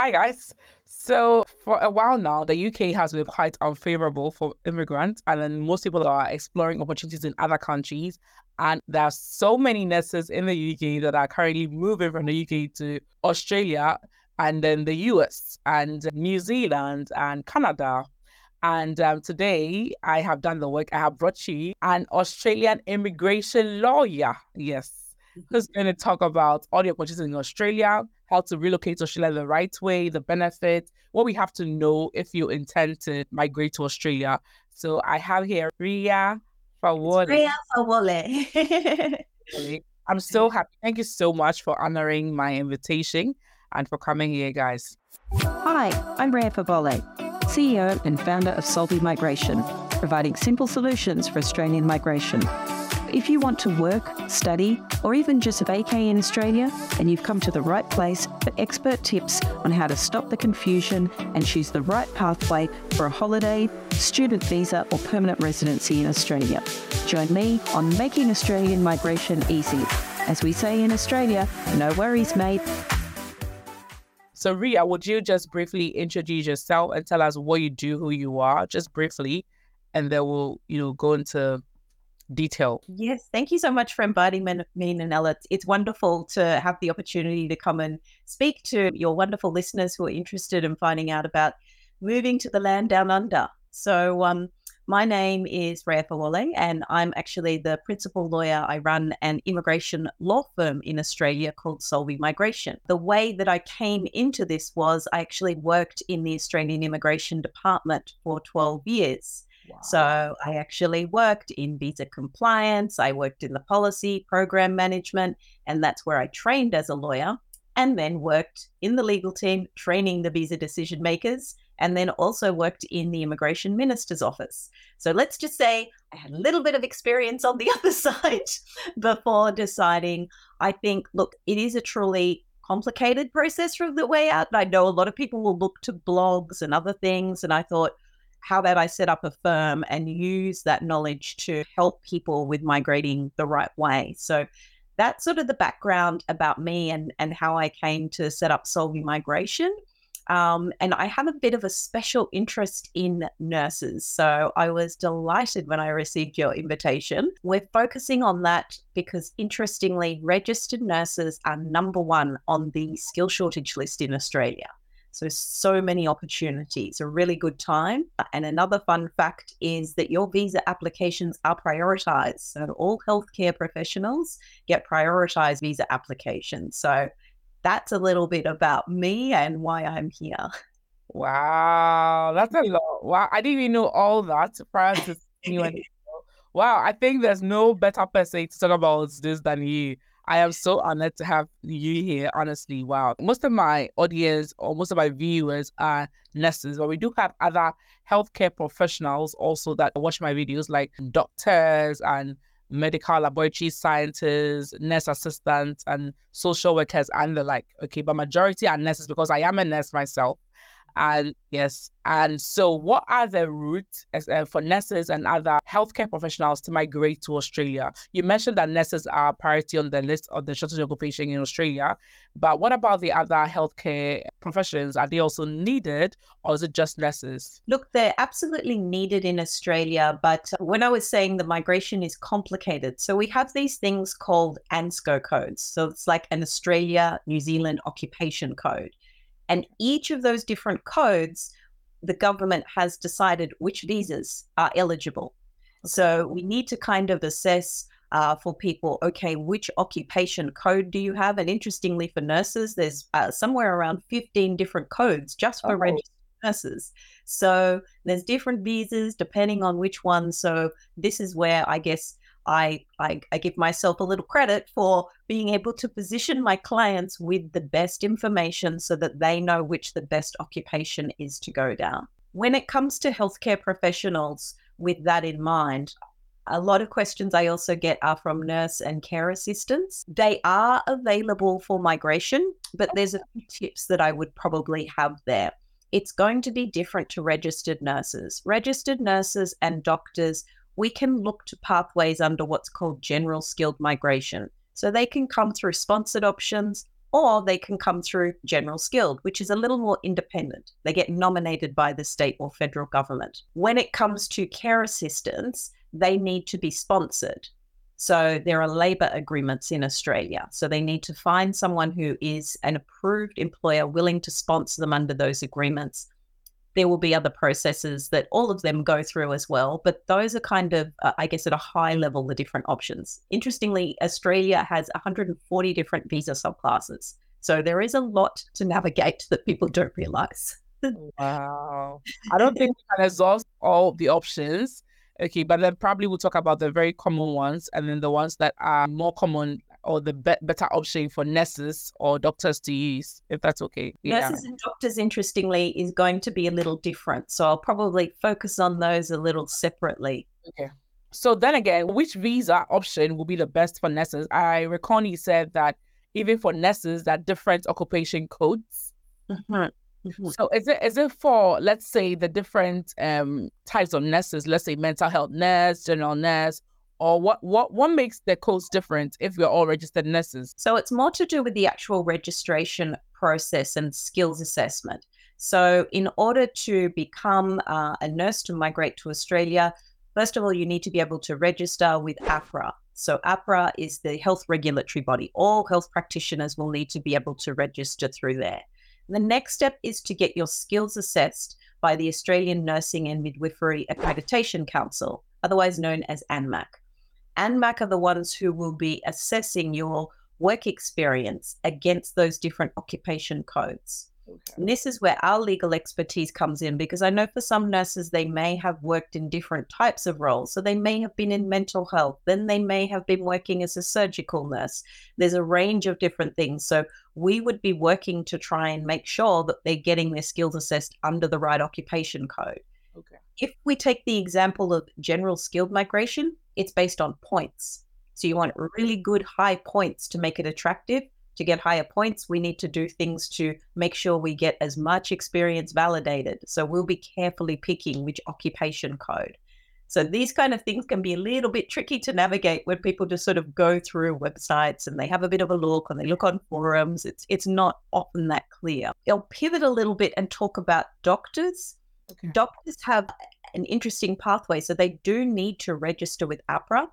Hi, guys. So, for a while now, the UK has been quite unfavorable for immigrants, and then most people are exploring opportunities in other countries. And there are so many nurses in the UK that are currently moving from the UK to Australia and then the US and New Zealand and Canada. And um, today I have done the work. I have brought you an Australian immigration lawyer. Yes, who's going to talk about all the opportunities in Australia, how to relocate to Australia the right way, the benefits, what we have to know if you intend to migrate to Australia. So I have here Rhea Fawole. Rhea Fawole. I'm so happy. Thank you so much for honoring my invitation and for coming here, guys. Hi, I'm Rhea Fawole, CEO and founder of Solvi Migration, providing simple solutions for Australian migration. If you want to work, study, or even just vacay in Australia, then you've come to the right place for expert tips on how to stop the confusion and choose the right pathway for a holiday, student visa, or permanent residency in Australia. Join me on Making Australian Migration Easy. As we say in Australia, no worries, mate. So, Rhea, would you just briefly introduce yourself and tell us what you do, who you are, just briefly, and then we'll, you know, go into detail. Yes, thank you so much for inviting me, Nanella. It's, it's wonderful to have the opportunity to come and speak to your wonderful listeners who are interested in finding out about moving to the land down under. So, um, my name is Rhea Fawole, and I'm actually the principal lawyer. I run an immigration law firm in Australia called Solvi Migration. The way that I came into this was I actually worked in the Australian Immigration Department for 12 years. So I actually worked in visa compliance, I worked in the policy program management, and that's where I trained as a lawyer and then worked in the legal team training the visa decision makers and then also worked in the immigration minister's office. So let's just say I had a little bit of experience on the other side before deciding. I think, look, it is a truly complicated process from the way out. I know a lot of people will look to blogs and other things. And I thought, how that I set up a firm and use that knowledge to help people with migrating the right way? So that's sort of the background about me and, and how I came to set up Solvi Migration. Um, and I have a bit of a special interest in nurses. So I was delighted when I received your invitation. We're focusing on that because, interestingly, registered nurses are number one on the skill shortage list in Australia. So, so many opportunities, a really good time. And another fun fact is that your visa applications are prioritized. So, all healthcare professionals get prioritized visa applications. So, that's a little bit about me and why I'm here. Wow, that's a lot. Wow, I didn't even know all that prior to you. wow, I think there's no better person to talk about this than you. I am so honored to have you here, honestly. Wow. Most of my audience or most of my viewers are nurses, but we do have other healthcare professionals also that watch my videos, like doctors and medical laboratory scientists, nurse assistants, and social workers, and the like. Okay, but majority are nurses because I am a nurse myself. And yes, and so what are the routes uh, for nurses and other healthcare professionals to migrate to Australia? You mentioned that nurses are priority on the list of the shortage occupation in Australia, but what about the other healthcare professions? Are they also needed, or is it just nurses? Look, they're absolutely needed in Australia, but when I was saying the migration is complicated, so we have these things called ANZSCO codes. So it's like an Australia New Zealand occupation code. And each of those different codes, the government has decided which visas are eligible. So we need to kind of assess uh, for people, okay, which occupation code do you have? And interestingly, for nurses, there's uh, somewhere around 15 different codes just for oh. registered nurses. So there's different visas depending on which one. So this is where I guess I, I, I give myself a little credit for being able to position my clients with the best information so that they know which the best occupation is to go down. When it comes to healthcare professionals, with that in mind, a lot of questions I also get are from nurse and care assistants. They are available for migration, but there's a few tips that I would probably have there. It's going to be different to registered nurses. Registered nurses and doctors we can look to pathways under what's called general skilled migration. So they can come through sponsored options or they can come through general skilled, which is a little more independent. They get nominated by the state or federal government. When it comes to care assistance, they need to be sponsored. So there are labour agreements in Australia. So they need to find someone who is an approved employer willing to sponsor them under those agreements. There will be other processes that all of them go through as well, but those are kind of, uh, I guess, at a high level, the different options. Interestingly, Australia has 140 different visa subclasses. So there is a lot to navigate that people don't realize. wow. I don't think we can exhaust all the options. Okay, but then probably we'll talk about the very common ones and then the ones that are more common or the be- better option for nurses or doctors to use, if that's okay. Nurses and doctors, interestingly, is going to be a little different. So I'll probably focus on those a little separately. Okay. So then again, which visa option will be the best for nurses? I recall you said that even for nurses, that different occupation codes. Mm-hmm. Mm-hmm. So is it is it for let's say the different um types of nurses, let's say mental health nurse, general nurse, or what what what makes the codes different if we're all registered nurses? So it's more to do with the actual registration process and skills assessment. So in order to become uh, a nurse to migrate to Australia, first of all you need to be able to register with AHPRA. So AHPRA is the health regulatory body. All health practitioners will need to be able to register through there. The next step is to get your skills assessed by the Australian Nursing and Midwifery Accreditation Council, otherwise known as ANMAC. ANMAC are the ones who will be assessing your work experience against those different occupation codes. Okay. And this is where our legal expertise comes in because I know for some nurses, they may have worked in different types of roles. So they may have been in mental health, then they may have been working as a surgical nurse. There's a range of different things. So we would be working to try and make sure that they're getting their skills assessed under the right occupation code. Okay. If we take the example of general skilled migration, it's based on points. So you want really good high points to make it attractive to get higher points, we need to do things to make sure we get as much experience validated. So we'll be carefully picking which occupation code. So these kind of things can be a little bit tricky to navigate when people just sort of go through websites and they have a bit of a look and they look on forums. It's it's not often that clear. I'll pivot a little bit and talk about doctors. Okay. Doctors have an interesting pathway. So they do need to register with AHPRA.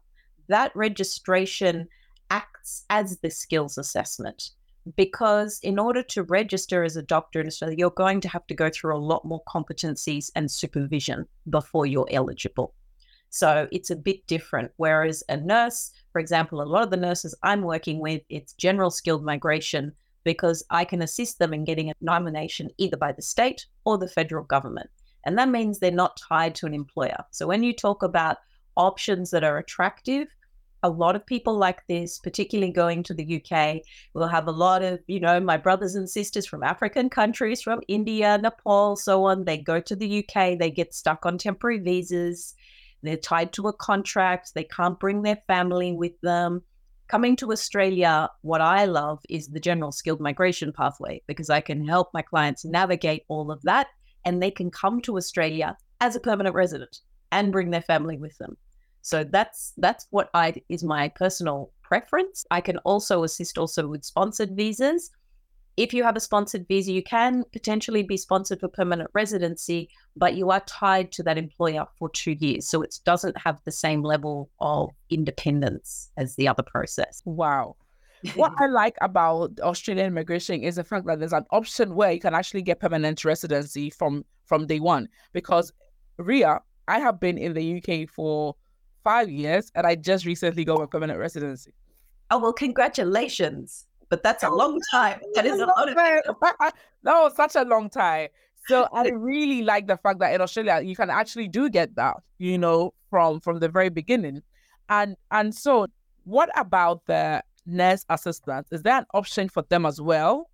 That registration acts as the skills assessment because in order to register as a doctor in Australia, you're going to have to go through a lot more competencies and supervision before you're eligible. So it's a bit different. Whereas a nurse, for example, a lot of the nurses I'm working with, it's general skilled migration because I can assist them in getting a nomination either by the state or the federal government. And that means they're not tied to an employer. So when you talk about options that are attractive, a lot of people like this, particularly going to the UK. We'll have a lot of, you know, my brothers and sisters from African countries, from India, Nepal, so on. They go to the UK, they get stuck on temporary visas, they're tied to a contract, they can't bring their family with them. Coming to Australia, what I love is the general skilled migration pathway because I can help my clients navigate all of that and they can come to Australia as a permanent resident and bring their family with them. So that's that's what I is my personal preference. I can also assist also with sponsored visas. If you have a sponsored visa, you can potentially be sponsored for permanent residency, but you are tied to that employer for two years. So it doesn't have the same level of independence as the other process. Wow. what I like about Australian immigration is the fact that there's an option where you can actually get permanent residency from from day one. Because Rhea, I have been in the UK for five years, and I just recently got my permanent residency. Oh well, congratulations! But that's a long time. That is a lot of no, such a long time. So I really like the fact that in Australia you can actually do get that, you know, from from the very beginning. And and so what about the nurse assistants? Is there an option for them as well?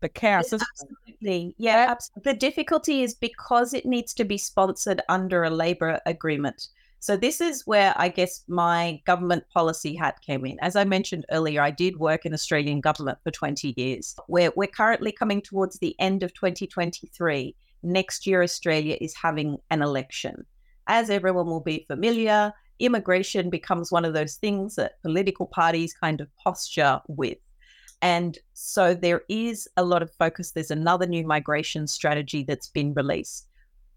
The care assistant? Absolutely. Yeah, absolutely. The difficulty is because it needs to be sponsored under a labor agreement. So this is where I guess my government policy hat came in. As I mentioned earlier, I did work in Australian government for 20 years. We're, we're currently coming towards the end of 2023. Next year, Australia is having an election. As everyone will be familiar, immigration becomes one of those things that political parties kind of posture with. And so there is a lot of focus. There's another new migration strategy that's been released.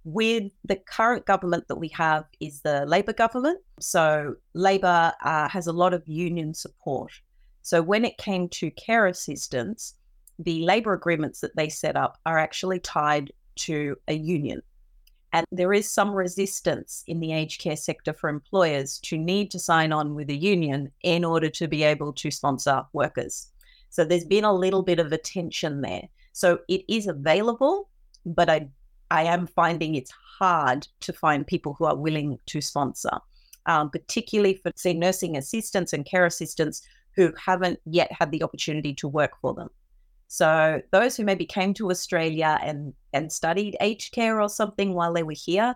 With the current government that we have is the Labor government. So Labor uh, has a lot of union support. So when it came to care assistance, the labor agreements that they set up are actually tied to a union. And there is some resistance in the aged care sector for employers to need to sign on with a union in order to be able to sponsor workers. So there's been a little bit of a tension there. So it is available, but I I am finding it's hard to find people who are willing to sponsor, um, particularly for say nursing assistants and care assistants who haven't yet had the opportunity to work for them. So those who maybe came to Australia and and studied aged care or something while they were here,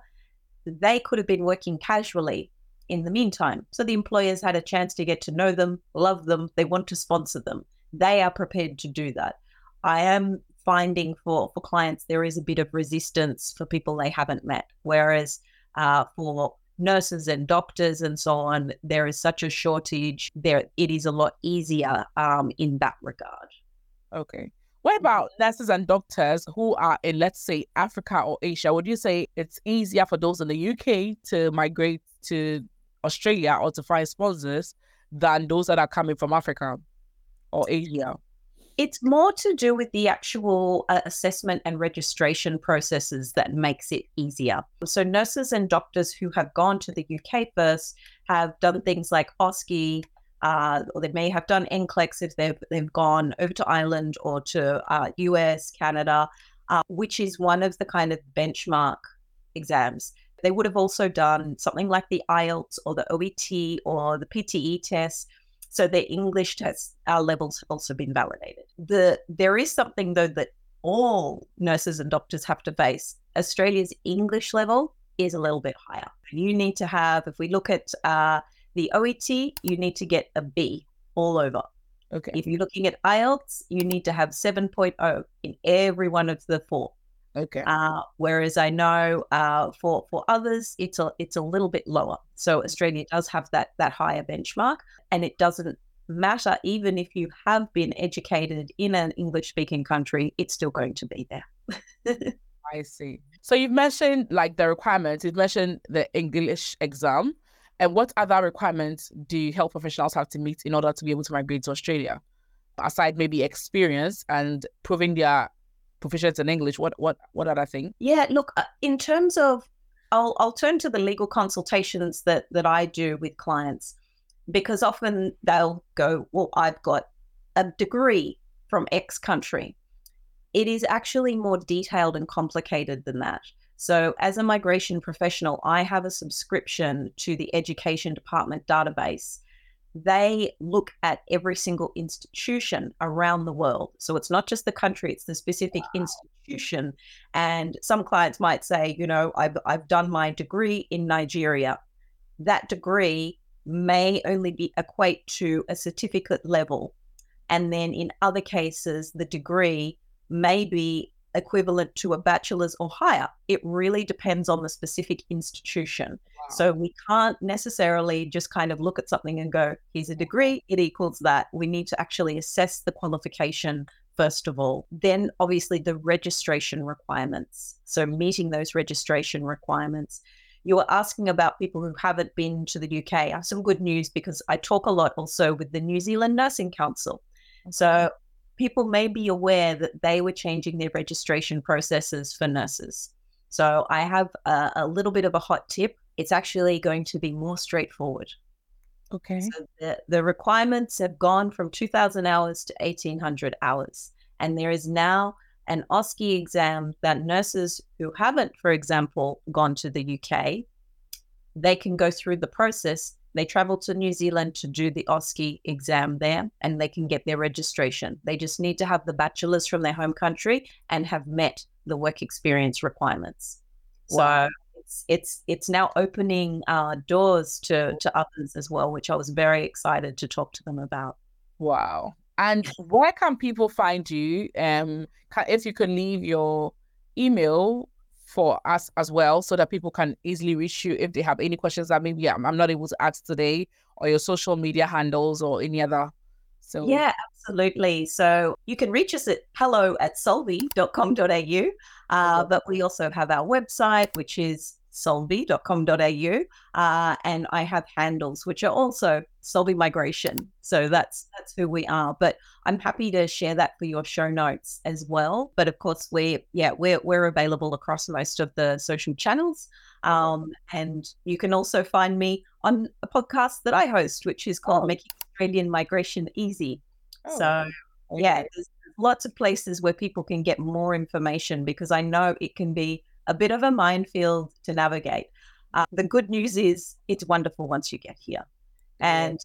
they could have been working casually in the meantime. So the employers had a chance to get to know them, love them, they want to sponsor them. They are prepared to do that. I am finding for for clients there is a bit of resistance for people they haven't met, whereas uh, for nurses and doctors and so on, there is such a shortage. There, it is a lot easier um, in that regard. Okay. What mm-hmm. about nurses and doctors who are in, let's say, Africa or Asia? Would you say it's easier for those in the UK to migrate to Australia or to find sponsors than those that are coming from Africa or Asia? It's more to do with the actual uh, assessment and registration processes that makes it easier. So, nurses and doctors who have gone to the UK first have done things like OSCE, uh, or they may have done NCLEX if they've, they've gone over to Ireland or to uh, US, Canada, uh, which is one of the kind of benchmark exams. They would have also done something like the IELTS or the OET or the PTE test. So their English test uh, levels have also been validated. The there is something though that all nurses and doctors have to face. Australia's English level is a little bit higher. You need to have, if we look at uh, the OET, you need to get a B all over. Okay. If you're looking at IELTS, you need to have 7.0 in every one of the four. Okay. Uh, whereas I know uh, for for others, it's a it's a little bit lower. So Australia does have that that higher benchmark, and it doesn't matter even if you have been educated in an English speaking country, it's still going to be there. I see. So you've mentioned like the requirements. You've mentioned the English exam. And what other requirements do health professionals have to meet in order to be able to migrate to Australia? Aside maybe experience and proving their proficiency in English, what what what other thing? Yeah, look, uh, in terms of I'll I'll turn to the legal consultations that that I do with clients because often they'll go, "Well, I've got a degree from X country." It is actually more detailed and complicated than that. So, as a migration professional, I have a subscription to the Education Department database. They look at every single institution around the world. So, it's not just the country, it's the specific wow. institution. And some clients might say, you know, I've, I've done my degree in Nigeria. That degree may only be equate to a certificate level. And then in other cases, the degree may be equivalent to a bachelor's or higher. It really depends on the specific institution. Wow. So we can't necessarily just kind of look at something and go, here's a degree, it equals that. We need to actually assess the qualification first of all. Then, obviously, the registration requirements. So, meeting those registration requirements. You were asking about people who haven't been to the UK. I have some good news because I talk a lot also with the New Zealand Nursing Council. So people may be aware that they were changing their registration processes for nurses. So I have a, a little bit of a hot tip. It's actually going to be more straightforward. Okay. So the, the requirements have gone from 2,000 hours to 1,800 hours. And there is now an OSCE exam that nurses who haven't, for example, gone to the UK, they can go through the process they travel to New Zealand to do the OSCE exam there and they can get their registration. They just need to have the bachelor's from their home country and have met the work experience requirements. Wow. So it's it's it's now opening uh, doors to to others as well, which I was very excited to talk to them about. Wow. And where can people find you? Um, can, if you could leave your email for us as well so that people can easily reach you if they have any questions that maybe I'm, I'm not able to ask today or your social media handles or any other So Yeah, absolutely. So you can reach us at hello at solvy.com.au. Uh, but we also have our website, which is solvy.com.au. Uh, and I have handles, which are also Solvi Migration. So that's that's who we are. But I'm happy to share that for your show notes as well. But of course, we yeah, we're we're available across most of the social channels. Um, and you can also find me on a podcast that I host, which is called Oh. Making Australian Migration Easy. Oh, So yeah, there's lots of places where people can get more information because I know it can be a bit of a minefield to navigate. Uh, the good news is it's wonderful once you get here. And,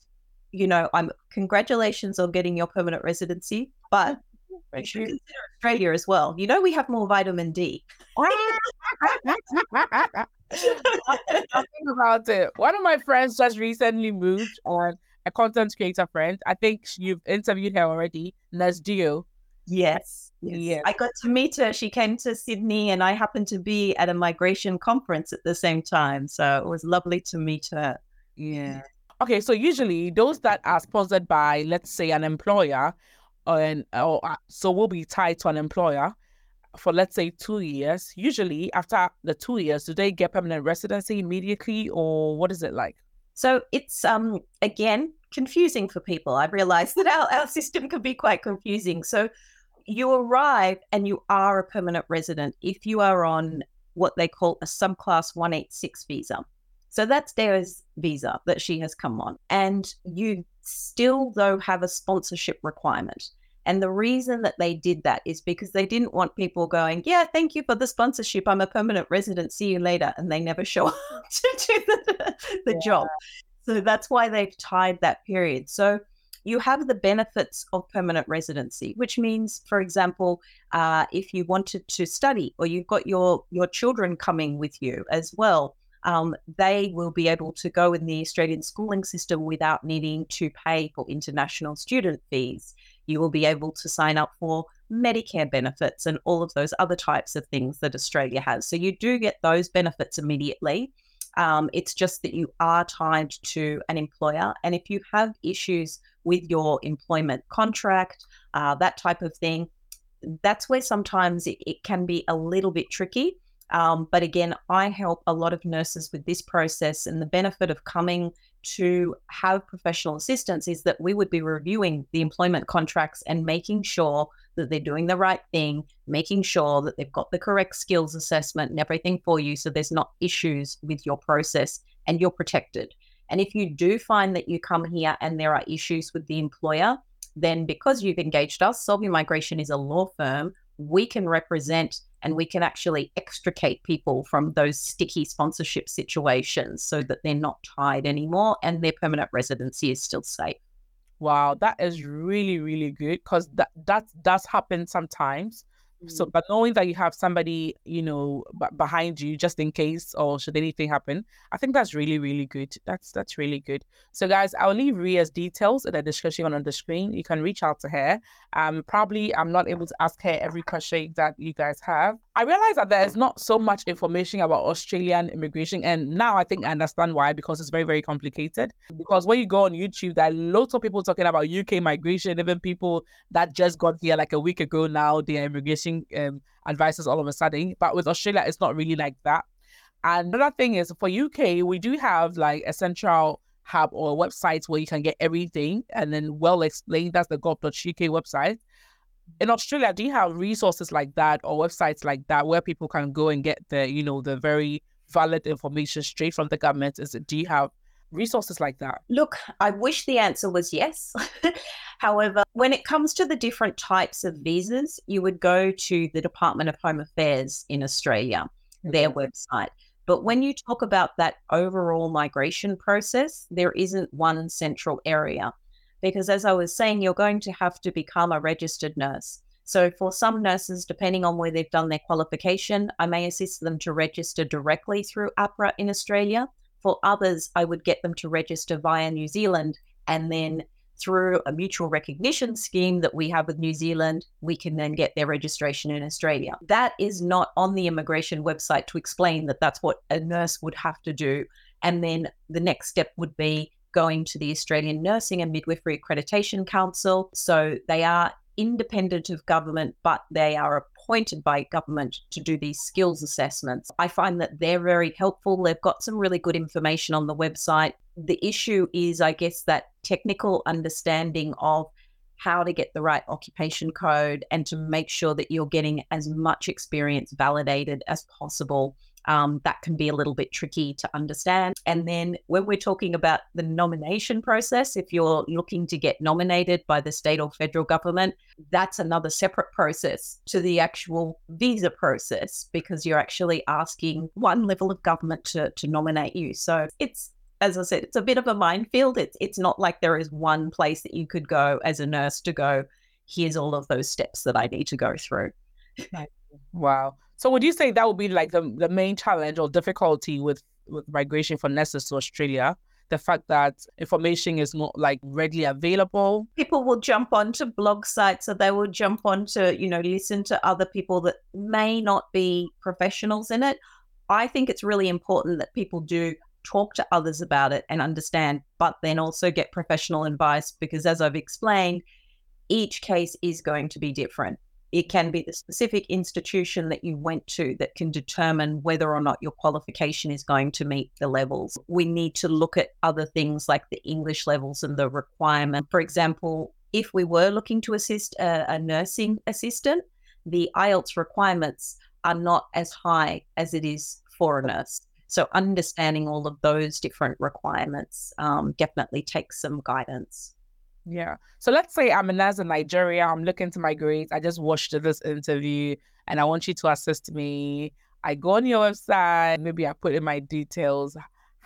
you know, I'm congratulations on getting your permanent residency, but you should consider Australia as well. You know, we have more vitamin D. Talking about it. One of my friends just recently moved on a content creator friend. I think you've interviewed her already. Nasdio. Yes. Yes. Yes. I got to meet her. She came to Sydney and I happened to be at a migration conference at the same time. So it was lovely to meet her. Yeah. Okay, so usually those that are sponsored by, let's say, an employer, and or uh, so will be tied to an employer for let's say two years. Usually, after the two years, do they get permanent residency immediately, or what is it like? So it's um again confusing for people. I realize that our, our system can be quite confusing. So you arrive and you are a permanent resident if you are on what they call a subclass 186 visa. So that's Dara's visa that she has come on. And you still, though, have a sponsorship requirement. And the reason that they did that is because they didn't want people going, Yeah, thank you for the sponsorship. I'm a permanent resident. See you later. And they never show up to do the, the Yeah. job. So that's why they've tied that period. So you have the benefits of permanent residency, which means, for example, uh, if you wanted to study or you've got your your children coming with you as well, um, they will be able to go in the Australian schooling system without needing to pay for international student fees. You will be able to sign up for Medicare benefits and all of those other types of things that Australia has. So you do get those benefits immediately. Um, it's just that you are tied to an employer. And if you have issues with your employment contract, uh, that type of thing, that's where sometimes it, it can be a little bit tricky. Um, but again, I help a lot of nurses with this process. And the benefit of coming to have professional assistance is that we would be reviewing the employment contracts and making sure that they're doing the right thing, making sure that they've got the correct skills assessment and everything for you. So there's not issues with your process and you're protected. And if you do find that you come here and there are issues with the employer, then because you've engaged us, Solving Migration is a law firm, we can represent and we can actually extricate people from those sticky sponsorship situations so that they're not tied anymore and their permanent residency is still safe. Wow, that is really really good because that that does happen sometimes. So, but knowing that you have somebody, you know, b- behind you just in case or should anything happen, I think that's really, really good. That's that's really good. So, guys, I'll leave Rhea's details in the description on the screen. You can reach out to her. Um, probably I'm not able to ask her every question that you guys have. I realize that there is not so much information about Australian immigration, and now I think I understand why because it's very, very complicated. Because when you go on YouTube, there are lots of people talking about UK migration, even people that just got here like a week ago now, they are immigration um, advisors all of a sudden. But with Australia, it's not really like that. And another thing is for UK, we do have like a central hub or a website where you can get everything and then well explained. That's the gov.uk website. In Australia, do you have resources like that or websites like that where people can go and get the, you know, the very valid information straight from the government? Is it do you have resources like that? Look, I wish the answer was yes. However, when it comes to the different types of visas, you would go to the Department of Home Affairs in Australia, their website. But when you talk about that overall migration process, there isn't one central area. Because as I was saying, you're going to have to become a registered nurse. So for some nurses, depending on where they've done their qualification, I may assist them to register directly through AHPRA in Australia. For others, I would get them to register via New Zealand and then through a mutual recognition scheme that we have with New Zealand, we can then get their registration in Australia. That is not on the immigration website to explain that that's what a nurse would have to do. And then the next step would be going to the Australian Nursing and Midwifery Accreditation Council. So they are independent of government, but they are appointed by government to do these skills assessments. I find that they're very helpful. They've got some really good information on the website. The issue is, I guess, that technical understanding of how to get the right occupation code and to make sure that you're getting as much experience validated as possible um, that can be a little bit tricky to understand. And then when we're talking about the nomination process, if you're looking to get nominated by the state or federal government, that's another separate process to the actual visa process because you're actually asking one level of government to, to nominate you. So it's as I said, it's a bit of a minefield. It's it's not like there is one place that you could go as a nurse to go, here's all of those steps that I need to go through. Wow. So would you say that would be like the, the main challenge or difficulty with, with migration for nurses to Australia? The fact that information is not like readily available. People will jump onto blog sites or they will jump onto, you know, listen to other people that may not be professionals in it. I think it's really important that people do talk to others about it and understand, but then also get professional advice because, as I've explained, each case is going to be different. It can be the specific institution that you went to that can determine whether or not your qualification is going to meet the levels. We need to look at other things like the English levels and the requirement. For example, if we were looking to assist a, a nursing assistant, the IELTS requirements are not as high as it is for a nurse. So understanding all of those different requirements um, definitely takes some guidance. Yeah. So let's say I'm a nurse in Nigeria. I'm looking to migrate. I just watched this interview and I want you to assist me. I go on your website. Maybe I put in my details.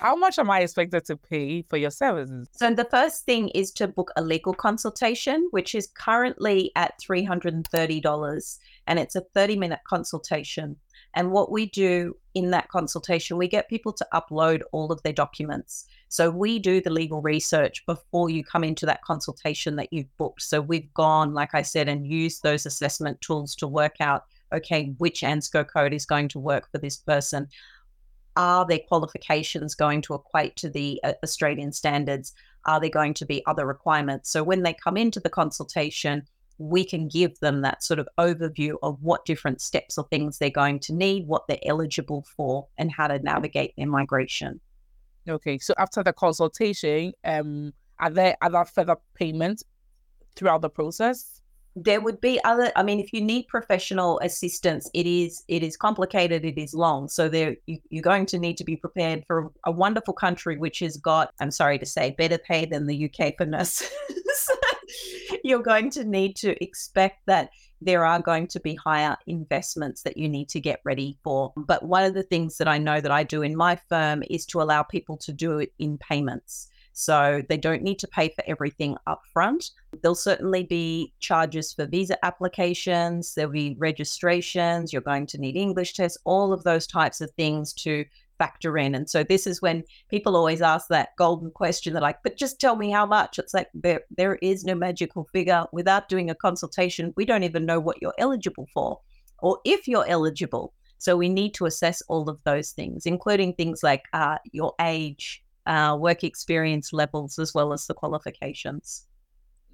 How much am I expected to pay for your services? So the first thing is to book a legal consultation, which is currently at $330 and it's a 30 minute consultation. And what we do in that consultation, we get people to upload all of their documents. So we do the legal research before you come into that consultation that you've booked. So we've gone, like I said, and used those assessment tools to work out okay, which ANZSCO code is going to work for this person. Are their qualifications going to equate to the uh, Australian standards? Are there going to be other requirements? So when they come into the consultation, we can give them that sort of overview of what different steps or things they're going to need, what they're eligible for, and how to navigate their migration. Okay, so after the consultation, um, are there other further payments throughout the process? There would be other. I mean, if you need professional assistance, it is it is complicated. It is long, so there you, you're going to need to be prepared for a wonderful country which has got. I'm sorry to say, better pay than the UK for nurses. you're going to need to expect that there are going to be higher investments that you need to get ready for. But one of the things that I know that I do in my firm is to allow people to do it in payments. So they don't need to pay for everything up front. There'll certainly be charges for visa applications, there'll be registrations, you're going to need English tests, all of those types of things to factor in. And so this is when people always ask that golden question. They're like, but just tell me how much. It's like there there is no magical figure. Without doing a consultation, we don't even know what you're eligible for or if you're eligible. So we need to assess all of those things, including things like uh, your age, uh, work experience levels, as well as the qualifications.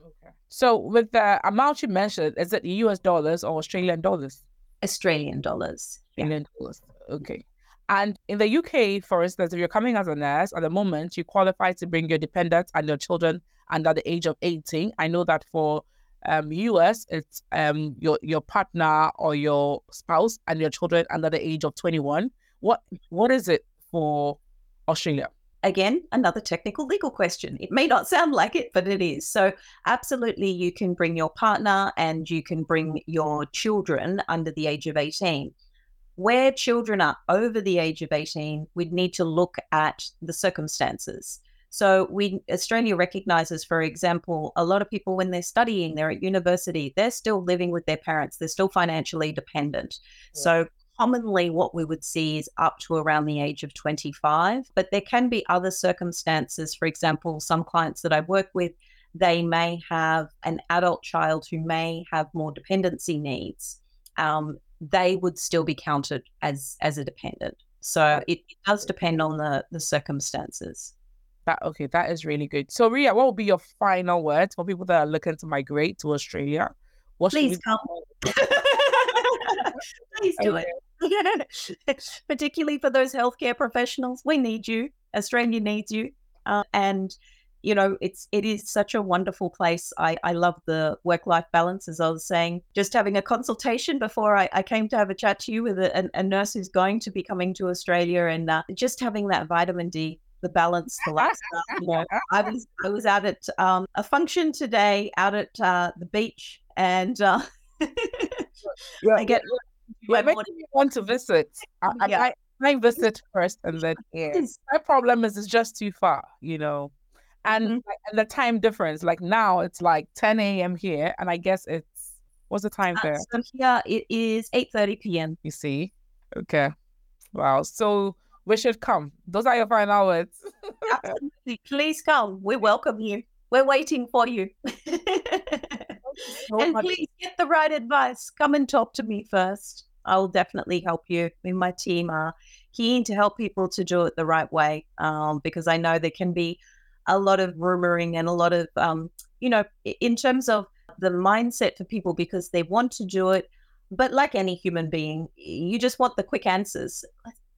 Okay. So with the amount you mentioned, is it US dollars or Australian dollars? Australian dollars. Australian yeah. dollars. Okay. And in the UK, for instance, if you're coming as a nurse at the moment, you qualify to bring your dependents and your children under the age of 18. I know that for um, US, it's um, your your partner or your spouse and your children under the age of 21. What what is it for Australia? Again, another technical legal question. It may not sound like it, but it is. So, absolutely, you can bring your partner and you can bring mm-hmm. your children under the age of 18 where children are over the age of 18, we'd need to look at the circumstances. So we Australia recognizes, for example, a lot of people when they're studying, they're at university, they're still living with their parents, they're still financially dependent. Yeah. So commonly what we would see is up to around the age of 25, but there can be other circumstances. For example, some clients that I work with, they may have an adult child who may have more dependency needs. Um, they would still be counted as as a dependent. So it, it does depend on the the circumstances. That okay, that is really good. So Rhea, what will be your final words for people that are looking to migrate to Australia? What Please come. Please do it. Particularly for those healthcare professionals, we need you. Australia needs you. Uh, and you know, it's it is such a wonderful place. I, I love the work life balance, as I was saying. Just having a consultation before I, I came to have a chat to you with a, a nurse who's going to be coming to Australia, and uh, just having that vitamin D, the balance, the lifestyle. You know, I was I was out at um, a function today, out at uh, the beach, and uh, yeah, I get. Yeah, yeah want to visit. I, yeah. I, I visit first, and then yeah. My problem is it's just too far, you know and, mm-hmm. like, and the time difference. Like now it's like 10 a.m. here, and I guess it's what's the time uh, there? So here it is 8:30 p.m. You see, okay, wow. So we should come. Those are your final words. Absolutely, please come. We welcome you. We're waiting for you. and please get the right advice. Come and talk to me first. I'll definitely help you. Me and my team are keen to help people to do it the right way um, because I know there can be a lot of rumoring and a lot of, um, you know, in terms of the mindset for people because they want to do it. But like any human being, you just want the quick answers.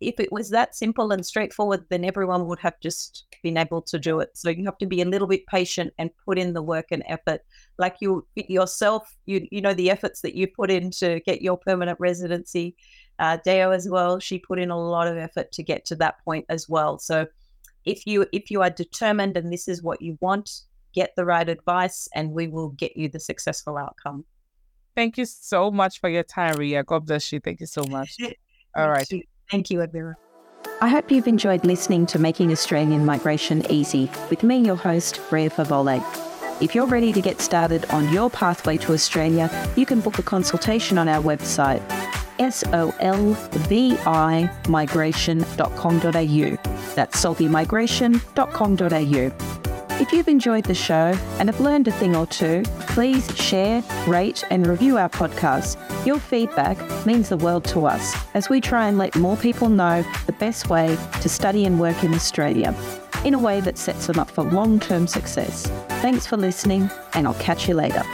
If it was that simple and straightforward, then everyone would have just been able to do it. So you have to be a little bit patient and put in the work and effort. Like you yourself, you you know the efforts that you put in to get your permanent residency. Uh, Deo as well, she put in a lot of effort to get to that point as well. So if you if you are determined and this is what you want get the right advice and we will get you the successful outcome thank you so much for your time Rhea god bless you thank you so much all right you. Thank you Abira. I hope you've enjoyed listening to Making Australian Migration Easy with me, your host, Rhea Fawole. If you're ready to get started on your pathway to Australia, you can book a consultation on our website solvi migration.com.au. That's solvimigration.com.au. If you've enjoyed the show and have learned a thing or two, please share, rate, and review our podcast. Your feedback means the world to us as we try and let more people know the best way to study and work in Australia in a way that sets them up for long term success. Thanks for listening, and I'll catch you later.